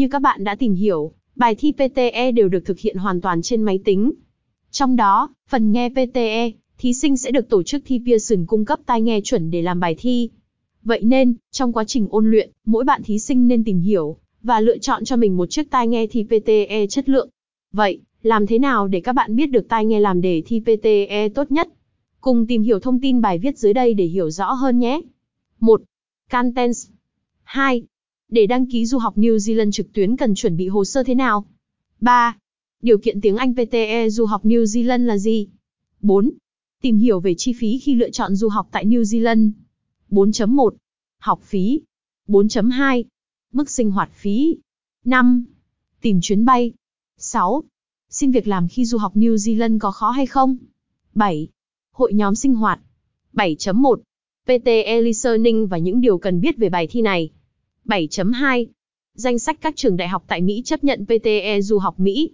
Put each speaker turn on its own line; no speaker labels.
Như các bạn đã tìm hiểu, bài thi PTE đều được thực hiện hoàn toàn trên máy tính. Trong đó, phần nghe PTE, thí sinh sẽ được tổ chức thi Pearson cung cấp tai nghe chuẩn để làm bài thi. Vậy nên, trong quá trình ôn luyện, mỗi bạn thí sinh nên tìm hiểu và lựa chọn cho mình một chiếc tai nghe thi PTE chất lượng. Vậy, làm thế nào để các bạn biết được tai nghe làm đề thi PTE tốt nhất? Cùng tìm hiểu thông tin bài viết dưới đây để hiểu rõ hơn nhé. 1. Contents 2. Để đăng ký du học New Zealand trực tuyến cần chuẩn bị hồ sơ thế nào? 3. Điều kiện tiếng Anh PTE du học New Zealand là gì? 4. Tìm hiểu về chi phí khi lựa chọn du học tại New Zealand. 4.1. Học phí. 4.2. Mức sinh hoạt phí. 5. Tìm chuyến bay. 6. Xin việc làm khi du học New Zealand có khó hay không? 7. Hội nhóm sinh hoạt. 7.1. PTE Listening và những điều cần biết về bài thi này. 7.2. Danh sách các trường đại học tại Mỹ chấp nhận PTE du học Mỹ.